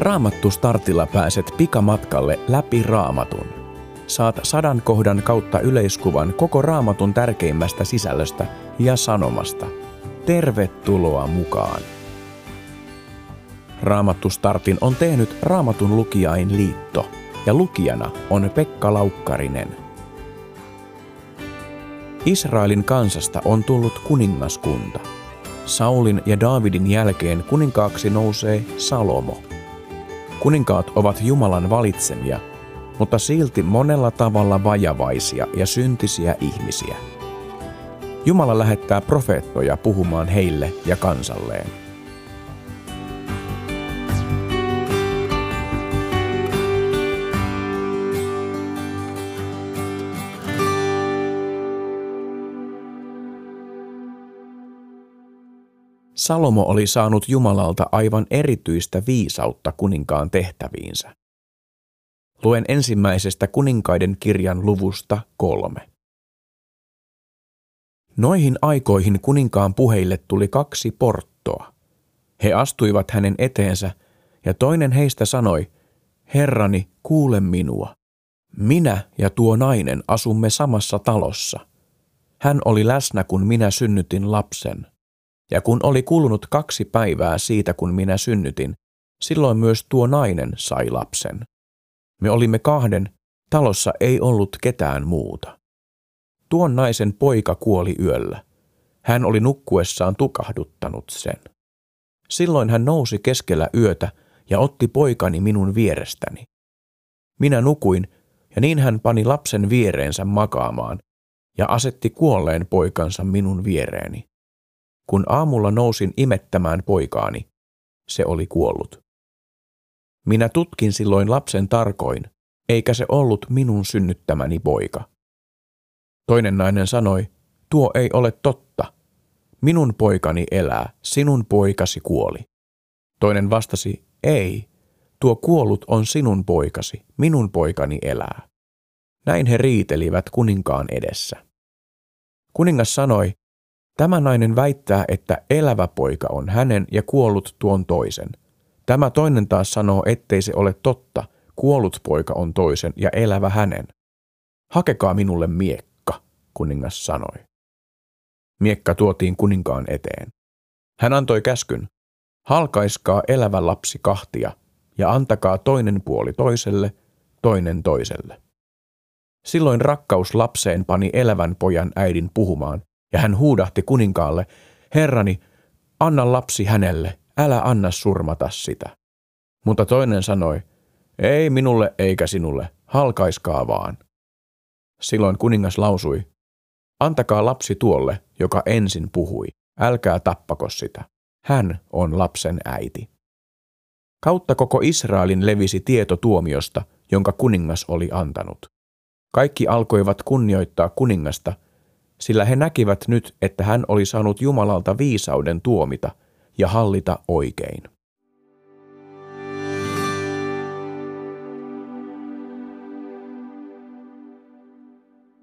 Raamattu startilla pääset pikamatkalle läpi raamatun. Saat sadan kohdan kautta yleiskuvan koko raamatun tärkeimmästä sisällöstä ja sanomasta. Tervetuloa mukaan! Raamattu startin on tehnyt Raamatun lukijain liitto ja lukijana on Pekka Laukkarinen. Israelin kansasta on tullut kuningaskunta. Saulin ja Daavidin jälkeen kuninkaaksi nousee Salomo – Kuninkaat ovat Jumalan valitsemia, mutta silti monella tavalla vajavaisia ja syntisiä ihmisiä. Jumala lähettää profeettoja puhumaan heille ja kansalleen. Salomo oli saanut Jumalalta aivan erityistä viisautta kuninkaan tehtäviinsä. Luen ensimmäisestä kuninkaiden kirjan luvusta kolme. Noihin aikoihin kuninkaan puheille tuli kaksi porttoa. He astuivat hänen eteensä, ja toinen heistä sanoi, Herrani, kuule minua. Minä ja tuo nainen asumme samassa talossa. Hän oli läsnä, kun minä synnytin lapsen. Ja kun oli kulunut kaksi päivää siitä, kun minä synnytin, silloin myös tuo nainen sai lapsen. Me olimme kahden, talossa ei ollut ketään muuta. Tuon naisen poika kuoli yöllä. Hän oli nukkuessaan tukahduttanut sen. Silloin hän nousi keskellä yötä ja otti poikani minun vierestäni. Minä nukuin, ja niin hän pani lapsen viereensä makaamaan ja asetti kuolleen poikansa minun viereeni. Kun aamulla nousin imettämään poikaani, se oli kuollut. Minä tutkin silloin lapsen tarkoin, eikä se ollut minun synnyttämäni poika. Toinen nainen sanoi, tuo ei ole totta. Minun poikani elää, sinun poikasi kuoli. Toinen vastasi, ei, tuo kuollut on sinun poikasi, minun poikani elää. Näin he riitelivät kuninkaan edessä. Kuningas sanoi, Tämä nainen väittää, että elävä poika on hänen ja kuollut tuon toisen. Tämä toinen taas sanoo, ettei se ole totta, kuollut poika on toisen ja elävä hänen. Hakekaa minulle miekka, kuningas sanoi. Miekka tuotiin kuninkaan eteen. Hän antoi käskyn, halkaiskaa elävä lapsi kahtia ja antakaa toinen puoli toiselle, toinen toiselle. Silloin rakkaus lapseen pani elävän pojan äidin puhumaan, ja hän huudahti kuninkaalle, Herrani, anna lapsi hänelle, älä anna surmata sitä. Mutta toinen sanoi, ei minulle eikä sinulle, halkaiskaa vaan. Silloin kuningas lausui, antakaa lapsi tuolle, joka ensin puhui, älkää tappako sitä. Hän on lapsen äiti. Kautta koko Israelin levisi tieto tuomiosta, jonka kuningas oli antanut. Kaikki alkoivat kunnioittaa kuningasta – sillä he näkivät nyt, että hän oli saanut Jumalalta viisauden tuomita ja hallita oikein.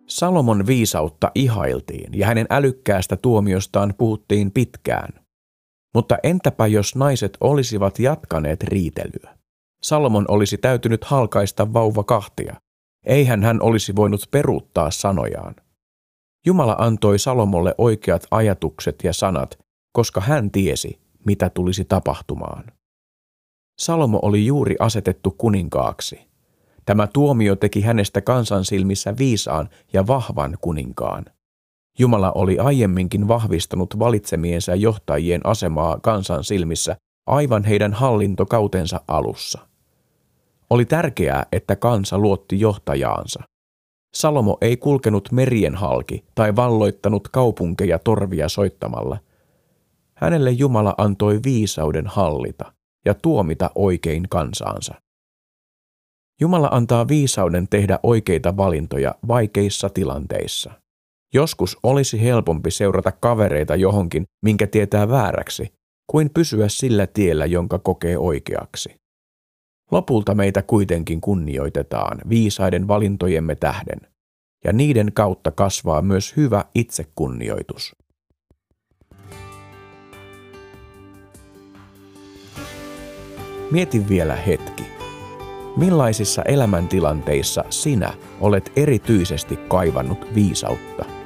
Salomon viisautta ihailtiin ja hänen älykkäästä tuomiostaan puhuttiin pitkään. Mutta entäpä jos naiset olisivat jatkaneet riitelyä? Salomon olisi täytynyt halkaista vauva kahtia. Eihän hän olisi voinut peruuttaa sanojaan. Jumala antoi Salomolle oikeat ajatukset ja sanat, koska hän tiesi, mitä tulisi tapahtumaan. Salomo oli juuri asetettu kuninkaaksi. Tämä tuomio teki hänestä kansan silmissä viisaan ja vahvan kuninkaan. Jumala oli aiemminkin vahvistanut valitsemiensa johtajien asemaa kansan silmissä aivan heidän hallintokautensa alussa. Oli tärkeää, että kansa luotti johtajaansa. Salomo ei kulkenut merien halki tai valloittanut kaupunkeja torvia soittamalla. Hänelle Jumala antoi viisauden hallita ja tuomita oikein kansaansa. Jumala antaa viisauden tehdä oikeita valintoja vaikeissa tilanteissa. Joskus olisi helpompi seurata kavereita johonkin, minkä tietää vääräksi, kuin pysyä sillä tiellä, jonka kokee oikeaksi. Lopulta meitä kuitenkin kunnioitetaan viisaiden valintojemme tähden, ja niiden kautta kasvaa myös hyvä itsekunnioitus. Mieti vielä hetki. Millaisissa elämäntilanteissa sinä olet erityisesti kaivannut viisautta?